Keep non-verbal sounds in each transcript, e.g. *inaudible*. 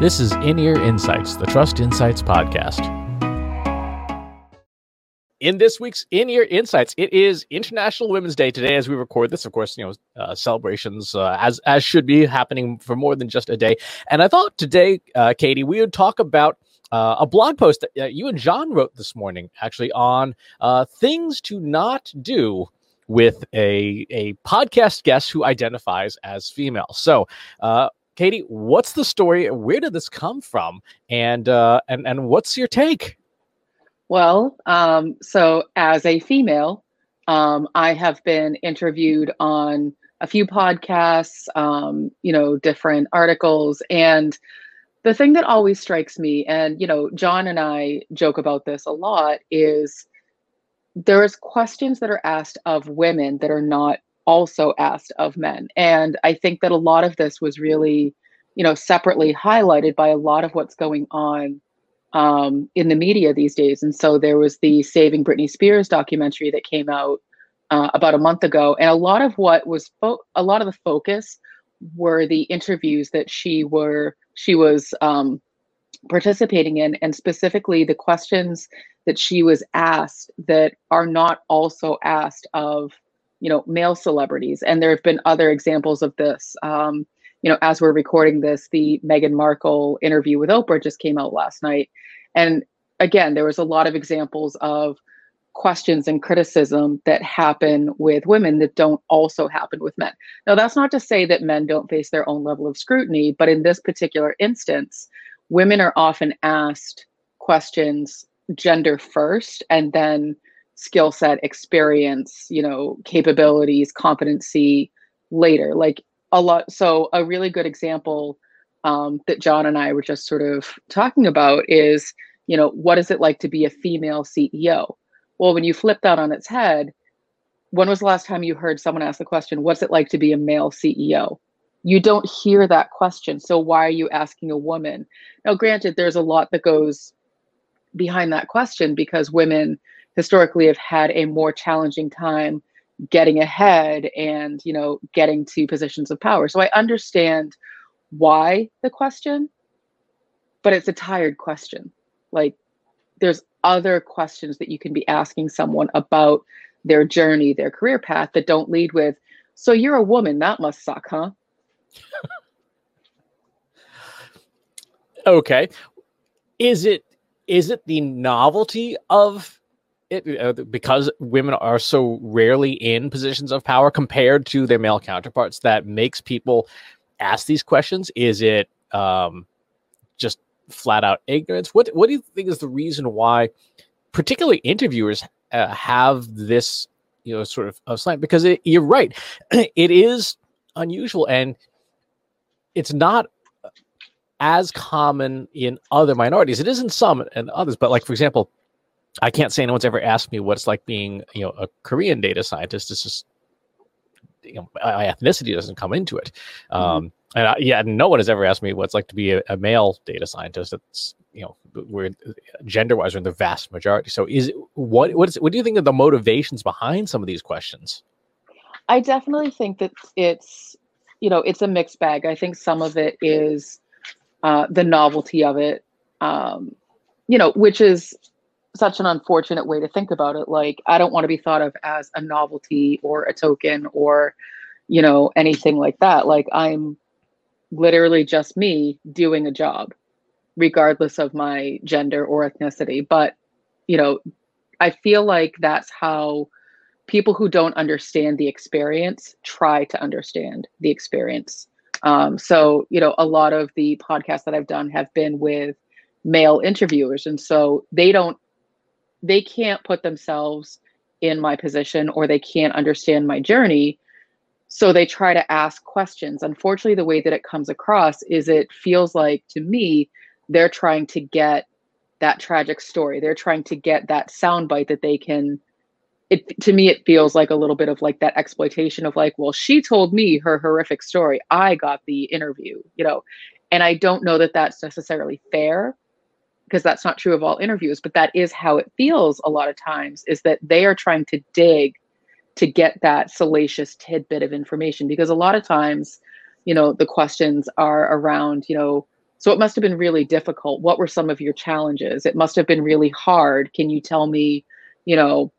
This is In Ear Insights, the Trust Insights podcast. In this week's In Ear Insights, it is International Women's Day today as we record this. Of course, you know uh, celebrations uh, as as should be happening for more than just a day. And I thought today, uh, Katie, we would talk about uh, a blog post that uh, you and John wrote this morning, actually on uh, things to not do with a a podcast guest who identifies as female. So, uh, Katie, what's the story? Where did this come from? And uh, and and what's your take? Well, um, so as a female, um, I have been interviewed on a few podcasts, um, you know, different articles, and the thing that always strikes me, and you know, John and I joke about this a lot, is there's questions that are asked of women that are not also asked of men. And I think that a lot of this was really, you know, separately highlighted by a lot of what's going on um, in the media these days. And so there was the Saving Britney Spears documentary that came out uh, about a month ago, and a lot of what was fo- a lot of the focus were the interviews that she were she was um, participating in, and specifically the questions that she was asked that are not also asked of you know male celebrities. And there have been other examples of this. Um, you know as we're recording this the meghan markle interview with oprah just came out last night. And again there was a lot of examples of questions and criticism that happen with women that don't also happen with men. Now that's not to say that men don't face their own level of scrutiny but in this particular instance women are often asked questions gender first and then skill set, experience, you know, capabilities, competency later. Like a lot. So, a really good example um, that John and I were just sort of talking about is, you know, what is it like to be a female CEO? Well, when you flip that on its head, when was the last time you heard someone ask the question, what's it like to be a male CEO? You don't hear that question. So, why are you asking a woman? Now, granted, there's a lot that goes behind that question because women historically have had a more challenging time getting ahead and you know getting to positions of power. So i understand why the question but it's a tired question. Like there's other questions that you can be asking someone about their journey their career path that don't lead with so you're a woman that must suck huh? *laughs* Okay. Is it is it the novelty of it uh, because women are so rarely in positions of power compared to their male counterparts that makes people ask these questions is it um, just flat out ignorance? What what do you think is the reason why particularly interviewers uh, have this you know sort of, of slant? Because it, you're right *clears throat* it is unusual and it's not as common in other minorities. It is in some and others but like for example I can't say anyone's ever asked me what it's like being, you know, a Korean data scientist. It's just, you know, my ethnicity doesn't come into it. Mm-hmm. Um, and I, yeah, no one has ever asked me what it's like to be a, a male data scientist. It's, you know, we're gender wise, we're in the vast majority. So is what, what is, what do you think of the motivations behind some of these questions? I definitely think that it's, you know, it's a mixed bag. I think some of it is uh, the novelty of it, um, you know, which is such an unfortunate way to think about it. Like, I don't want to be thought of as a novelty or a token or, you know, anything like that. Like, I'm literally just me doing a job, regardless of my gender or ethnicity. But, you know, I feel like that's how people who don't understand the experience try to understand the experience. Um, so, you know, a lot of the podcasts that I've done have been with male interviewers. And so they don't they can't put themselves in my position or they can't understand my journey. So they try to ask questions. Unfortunately the way that it comes across is it feels like to me they're trying to get that tragic story. They're trying to get that soundbite that they can it to me it feels like a little bit of like that exploitation of like well she told me her horrific story. I got the interview you know? And i don't know that that's necessarily fair because that's not true of all interviews, but that is how it feels a lot of times is that they are trying to dig to get that salacious tidbit of information because a lot of times, you know, the questions are around, you know, so it must have been really difficult. What were some of your challenges? It must have been really hard. Can you tell me, you know,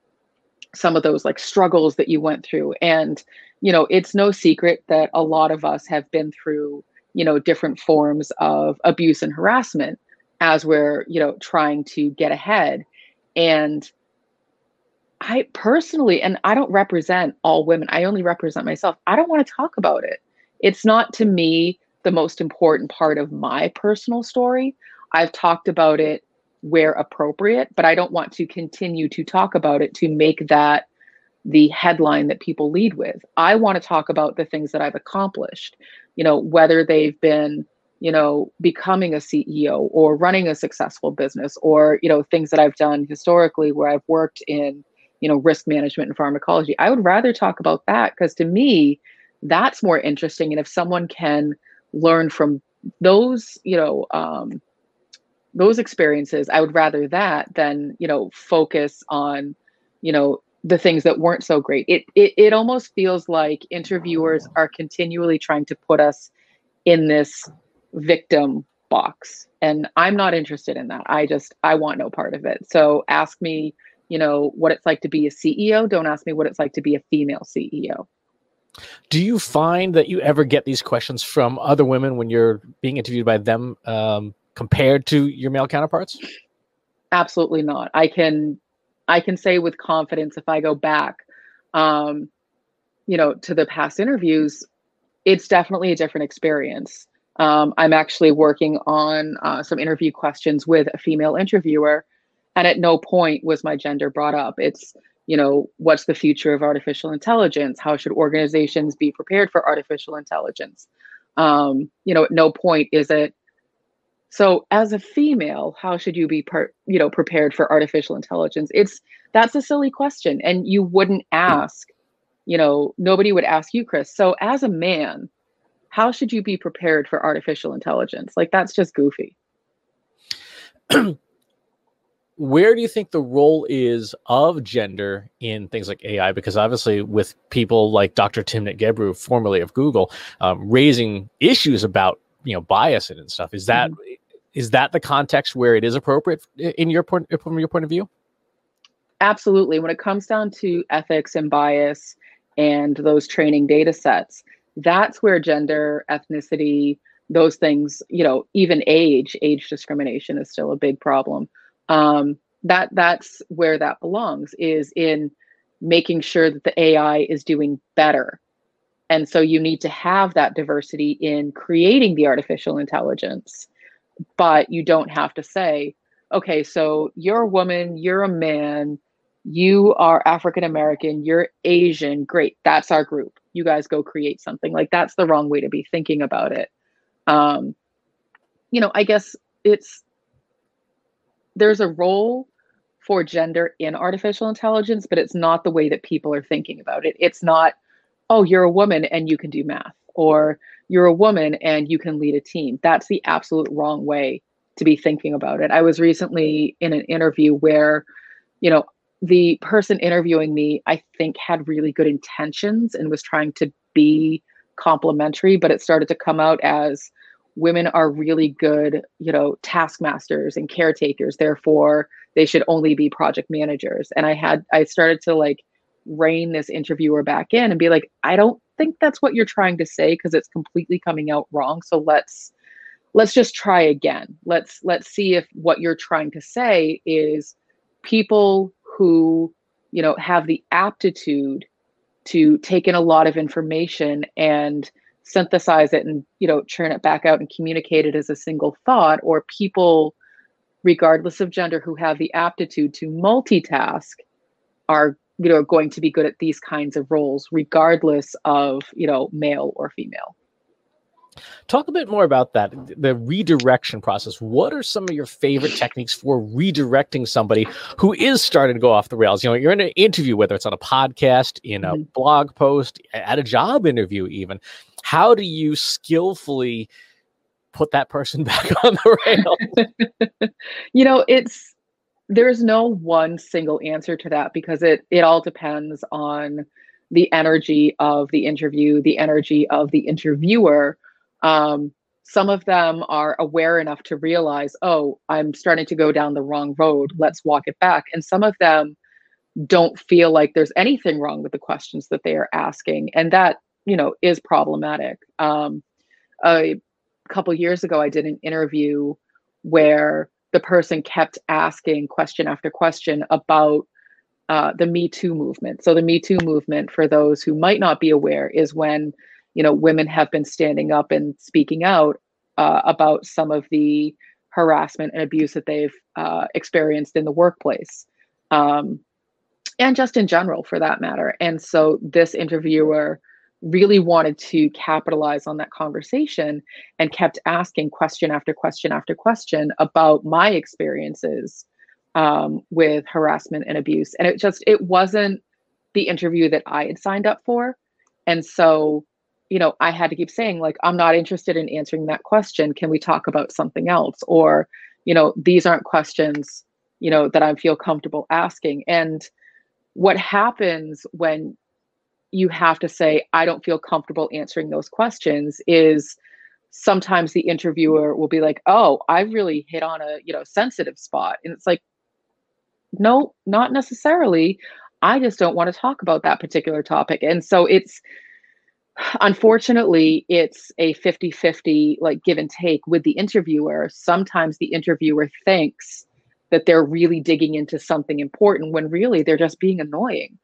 some of those like struggles that you went through? And, you know, it's no secret that a lot of us have been through, you know, different forms of abuse and harassment as we're, you know, trying to get ahead. And I personally, and I don't represent all women, I only represent myself. I don't want to talk about it. It's not to me the most important part of my personal story. I've talked about it where appropriate, but I don't want to continue to talk about it to make that the headline that people lead with. I want to talk about the things that I've accomplished, you know, whether they've been, you know, becoming a CEO or running a successful business or, you know, things that I've done historically where I've worked in, you know, risk management and pharmacology. I would rather talk about that because to me, that's more interesting. And if someone can learn from those you know um, those experiences i would rather that than you know focus on you know the things that weren't so great it, it it almost feels like interviewers are continually trying to put us in this victim box and i'm not interested in that i just i want no part of it so ask me you know what it's like to be a ceo don't ask me what it's like to be a female ceo do you find that you ever get these questions from other women when you're being interviewed by them um, compared to your male counterparts? Absolutely not. I can I can say with confidence if I go back, um, you know, to the past interviews, it's definitely a different experience. Um, I'm actually working on uh, some interview questions with a female interviewer, and at no point was my gender brought up. It's you know, what's the future of artificial intelligence? How should organizations be prepared for artificial intelligence? Um, you know, at no point is it so as a female, how should you be per, you know, prepared for artificial intelligence? It's that's a silly question. And you wouldn't ask, you know, nobody would ask you, Chris. So as a man, how should you be prepared for artificial intelligence? Like that's just goofy. *clears throat* where do you think the role is of gender in things like AI? Because obviously, with people like Dr. Timnit Gebru, formerly of Google, um, raising issues about you know bias and stuff, is that mm-hmm. is that the context where it is appropriate in your point from your point of view? Absolutely. When it comes down to ethics and bias and those training data sets, that's where gender, ethnicity, those things, you know, even age, age discrimination is still a big problem um, that that's where that belongs is in making sure that the AI is doing better. And so you need to have that diversity in creating the artificial intelligence, but you don't have to say, okay, so you're a woman, you're a man, you are African American, you're Asian, great, that's our group. You guys go create something. Like that's the wrong way to be thinking about it. Um, you know, I guess it's there's a role for gender in artificial intelligence, but it's not the way that people are thinking about it. It's not, oh, you're a woman and you can do math, or you're a woman and you can lead a team. That's the absolute wrong way to be thinking about it. I was recently in an interview where, you know, the person interviewing me, I think, had really good intentions and was trying to be complimentary, but it started to come out as, women are really good, you know, taskmasters and caretakers. Therefore, they should only be project managers. And I had, I started to like rein this interviewer back in and be like, I don't think that's what you're trying to say because it's completely coming out wrong. So let's, let's just try again. Let's, let's see if what you're trying to say is people who, you know, have the aptitude to take in a lot of information and synthesize it and you know churn it back out and communicate it as a single thought or people regardless of gender who have the aptitude to multitask are you know going to be good at these kinds of roles regardless of you know male or female Talk a bit more about that, the redirection process. What are some of your favorite techniques for redirecting somebody who is starting to go off the rails? You know, you're in an interview, whether it's on a podcast, in a mm-hmm. blog post, at a job interview, even. How do you skillfully put that person *laughs* back on the rails? *laughs* you know, it's there's no one single answer to that because it it all depends on the energy of the interview, the energy of the interviewer. Um, some of them are aware enough to realize, oh, I'm starting to go down the wrong road. Let's walk it back. And some of them don't feel like there's anything wrong with the questions that they are asking. And that, you know, is problematic. Um, a couple years ago, I did an interview where the person kept asking question after question about uh, the Me Too movement. So the Me Too movement, for those who might not be aware, is when you know women have been standing up and speaking out uh, about some of the harassment and abuse that they've uh, experienced in the workplace um, and just in general for that matter. And so this interviewer really wanted to capitalize on that conversation and kept asking question after question after question about my experiences um, with harassment and abuse. And it just it wasn't the interview that i had signed up for. And so you know, I had to keep saying, like, I'm not interested in answering that question. Can we talk about something else? Or, you know, these aren't questions, you know, that I feel comfortable asking. And what happens when you have to say, I don't feel comfortable answering those questions is sometimes the interviewer will be like, oh, I really hit on a, you know, sensitive spot. And it's like, no, not necessarily. I just don't want to talk about that particular topic. And so it's, unfortunately it's a 50-50 like give and take with the interviewer. Sometimes the interviewer thinks that they're really digging into something important when really they're just being annoying.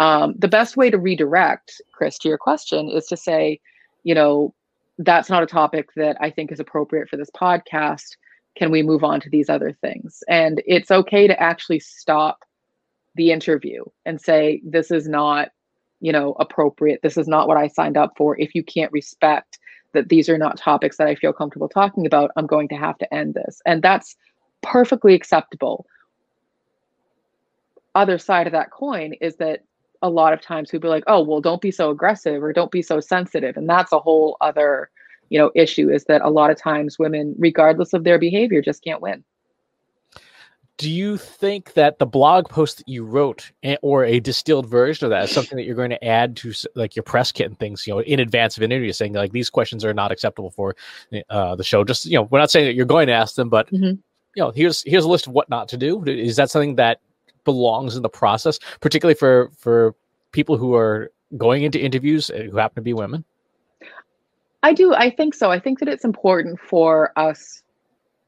Um, the best way to redirect chris to your question is to say you know that's not a topic that i think is appropriate for this podcast. Can we move on to these other things? And it's okay to actually stop the interview and say this is not you know appropriate. This is not what i signed up for. If you can't respect that these are not topics that i feel comfortable talking about i'm going to have to end this. And that's perfectly acceptable. Other side of that coin is that a lot of times we'd be like oh well don't be so aggressive or don't be so sensitive. And that's a whole other you know issue is that a lot of times women regardless of their behavior just can't win do you think that the blog post that you wrote eh, or a distilled version of that is something that you're going to add to like your press kit and things you know in advance of an interview saying like these questions are not acceptable for uh, the show. Just you know we're not saying that you're going to ask them but mm-hmm. you know here's here's a list of what not to do. Is that something that belongs in the process particularly for for people who are going into interviews eh, who happen to be women? I do i think so. I think that it's important for us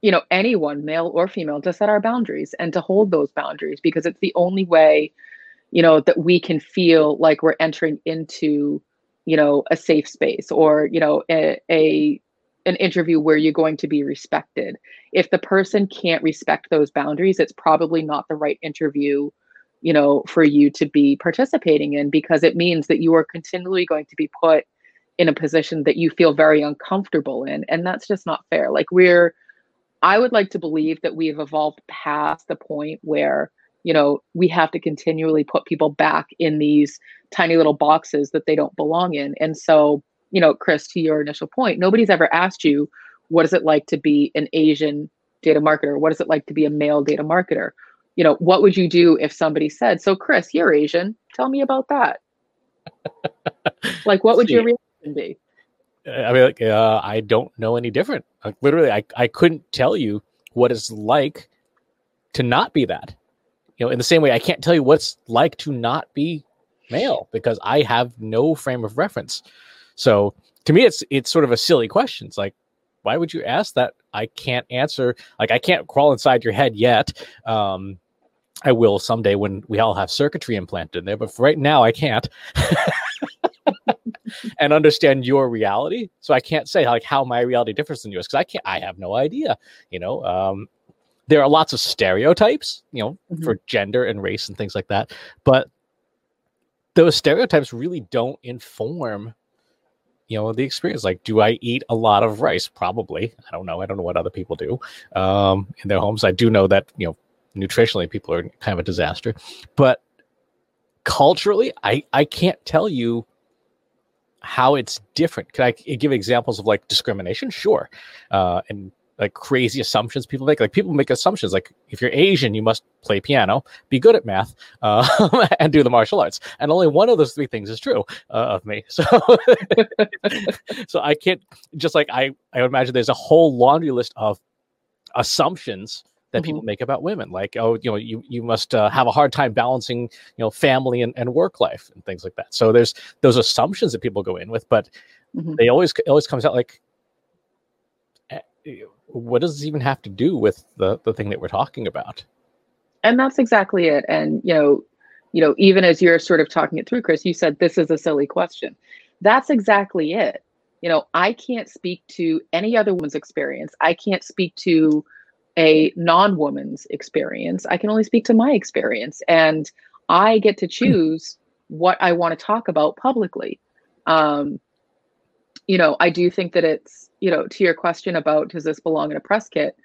you know anyone male or female to set our boundaries and to hold those boundaries because it's the only way you know that we can feel like we're entering into you know a safe space or you know a, a an interview where you're going to be respected. If the person can't respect those boundaries it's probably not the right interview you know for you to be participating in because it means that you are continually going to be put in a position that you feel very uncomfortable in and that's just not fair. Like we're I would like to believe that we've evolved past the point where, you know, we have to continually put people back in these tiny little boxes that they don't belong in. And so, you know, Chris, to your initial point, nobody's ever asked you, what is it like to be an Asian data marketer? What is it like to be a male data marketer? You know, what would you do if somebody said, so Chris, you're Asian. Tell me about that. *laughs* like, what would your reaction be? I mean, like, uh, I don't know any different. Like, literally, I, I couldn't tell you what it's like to not be that. You know, in the same way, I can't tell you what's like to not be male because I have no frame of reference. So to me, it's it's sort of a silly question. It's like, why would you ask that? I can't answer. Like, I can't crawl inside your head yet. Um, I will someday when we all have circuitry implanted in there, but right now, I can't. *laughs* and understand your reality. So I can't say like how my reality differs than yours because I can't. I have no idea. You know, um, there are lots of stereotypes. You know, mm-hmm. for gender and race and things like that, but those stereotypes really don't inform you know the experience like do i eat a lot of rice probably i don't know i don't know what other people do um, in their homes i do know that you know nutritionally people are kind of a disaster but culturally i i can't tell you how it's different. Could I give examples of like discrimination? Sure. Uh, and like crazy assumptions people make. Like people make assumptions like if you're Asian, you must play piano, be good at math, uh, *laughs* and do the martial arts. And only one of those three things is true uh, of me. *laughs* So, so I can't just like I I would imagine there's a whole laundry list of assumptions that mm-hmm. people make about women like oh you know you you must uh, have a hard time balancing you know family and, and work life and things like that. So there's those assumptions that people go in with but mm-hmm. they always it always comes out like eh, what does this even have to do with the the thing that we're talking about? And that's exactly it and you know you know even as you're sort of talking it through chris you said this is a silly question. That's exactly it. You know i can't speak to any other woman's experience. I can't speak to a non woman's experience. I can only speak to my experience, and I get to choose what I want to talk about publicly. Um, you know, I do think that it's, you know, to your question about does this belong in a press kit?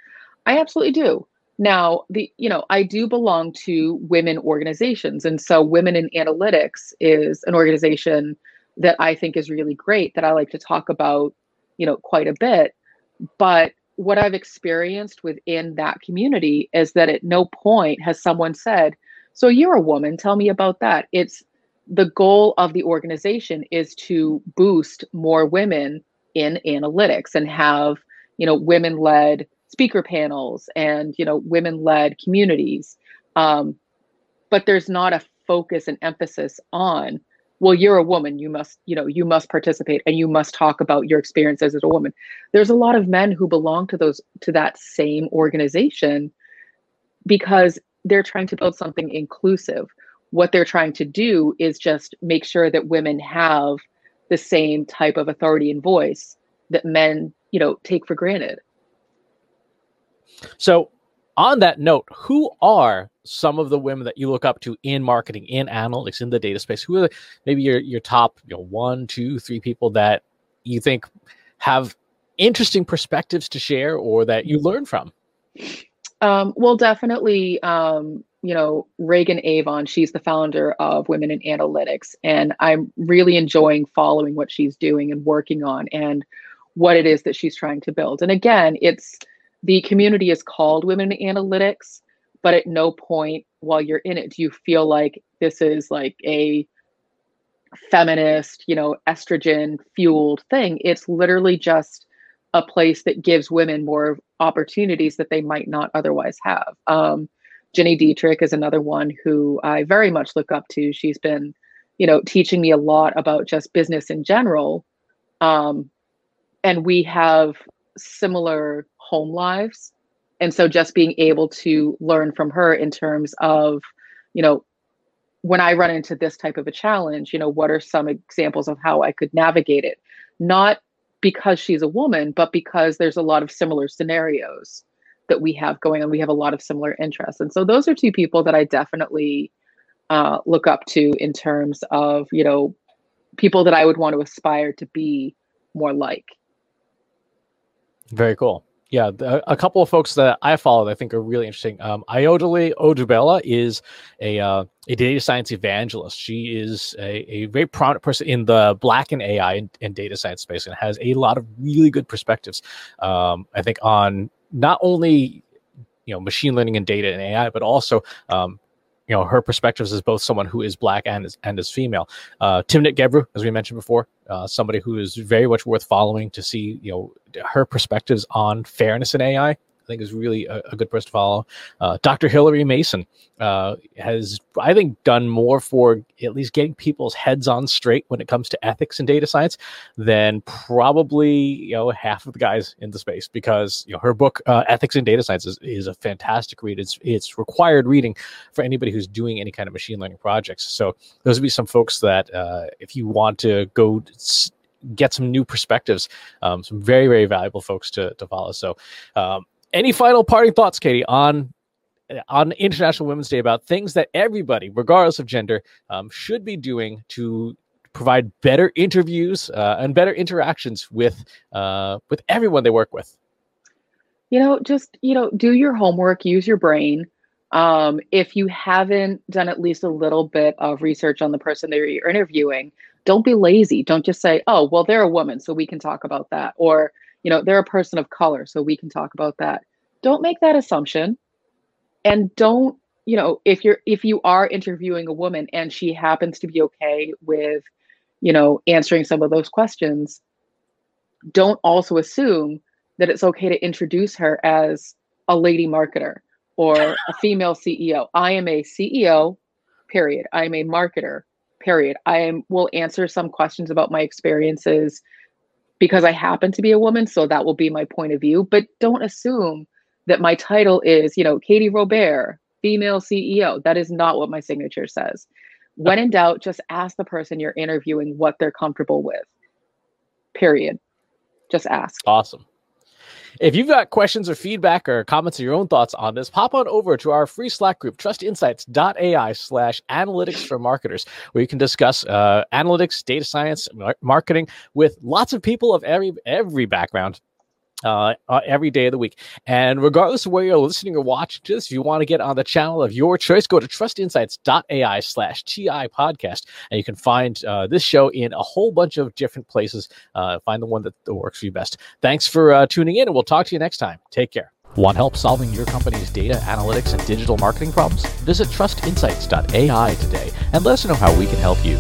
I absolutely do. Now, the you know, I do belong to women organizations, and so Women in Analytics is an organization that I think is really great that I like to talk about, you know, quite a bit. But what I've experienced within that community is that at no point has someone said, So you're a woman, tell me about that. It's the goal of the organization is to boost more women in analytics and have, you know, women led speaker panels and, you know, women led communities. Um, but there's not a focus and emphasis on well you're a woman you must you know you must participate and you must talk about your experiences as a woman. There's a lot of men who belong to those to that same organization because they're trying to build something inclusive. What they're trying to do is just make sure that women have the same type of authority and voice that men you know take for granted. So on that note, who are some of the women that you look up to in marketing, in analytics, in the data space? Who are maybe your your top, you know, one, two, three people that you think have interesting perspectives to share or that you learn from? Um, well, definitely, um, you know, Reagan Avon. She's the founder of Women in Analytics, and I'm really enjoying following what she's doing and working on, and what it is that she's trying to build. And again, it's the community is called Women in Analytics, but at no point while you're in it do you feel like this is like a feminist, you know, estrogen fueled thing. It's literally just a place that gives women more opportunities that they might not otherwise have. Um, Gini Dietrich is another one who I very much look up to. She's been, you know, teaching me a lot about just business in general. Um, and we have similar home lives. And so just being able to learn from her in terms of, you know, when I run into this type of a challenge, you know, what are some examples of how I could navigate it? Not because she's a woman, but because there's a lot of similar scenarios that we have going on. We have a lot of similar interests. And so those are two people that I definitely uh, look up to in terms of, you know, people that I would want to aspire to be more like. Very cool. Yeah, a couple of folks that I follow I think are really interesting. Um, Ayodele Odubela is a uh, a data science evangelist. She is a, a very prominent person in the Black in AI and, and, data science space, and has a lot of really good perspectives. Um, I think on not only you know machine learning and data and AI, but also um, you know her perspectives as both someone who is black and is and is female. Uh, Timnit Gebru, as we mentioned before, uh, somebody who is very much worth following to see you know her perspectives on fairness in AI I think is really a, a good person to follow. Uh, Dr. Hilary Mason uh, has, I think, done more for at least getting people's heads on straight when it comes to ethics and data science than probably you know half of the guys in the space because you know her book uh, Ethics in Data Science is, is a fantastic read. It's it's required reading for anybody who's doing any kind of machine learning projects. So those would be some folks that uh, if you want to go get some new perspectives, um, some very very valuable folks to to follow. So. Um, any final parting thoughts, Katie, on on International Women's Day about things that everybody, regardless of gender, um, should be doing to provide better interviews uh, and better interactions with uh, with everyone they work with? You know, just you know, do your homework, use your brain. Um, if you haven't done at least a little bit of research on the person that you're interviewing, don't be lazy. Don't just say, "Oh, well, they're a woman, so we can talk about that," or you know, they're a person of color, so we can talk about that. Don't make that assumption. And don't, you know, if you're if you are interviewing a woman and she happens to be okay with, you know, answering some of those questions, don't also assume that it's okay to introduce her as a lady marketer or a *laughs* female CEO. I am a CEO, period. I am a marketer, period. I am will answer some questions about my experiences because I happen to be a woman, so that will be my point of view, but don't assume that my title is, you know, Katie Robbert, female CEO. That is not what my signature says. When in doubt, just ask the person you're interviewing what they're comfortable with. Period. Just ask. Awesome. If you've got questions or feedback or comments or your own thoughts on this, pop on over to our free Slack group, trustinsights.ai slash analytics for marketers, where you can discuss uh, analytics, data science, mar- marketing with lots of people of every every background uh, uh, every day of the week. And regardless of where you're listening or watching this, if you want to get on the channel of your choice, go to trustinsights.ai slash TI podcast. And you can find uh, this show in a whole bunch of different places. Uh, find the one that, works for you best. Thanks for uh, tuning in, and we'll talk to you next time. Take care. Want help solving your company's data analytics and digital marketing problems? Visit trustinsights.ai today and let us know how we can help you.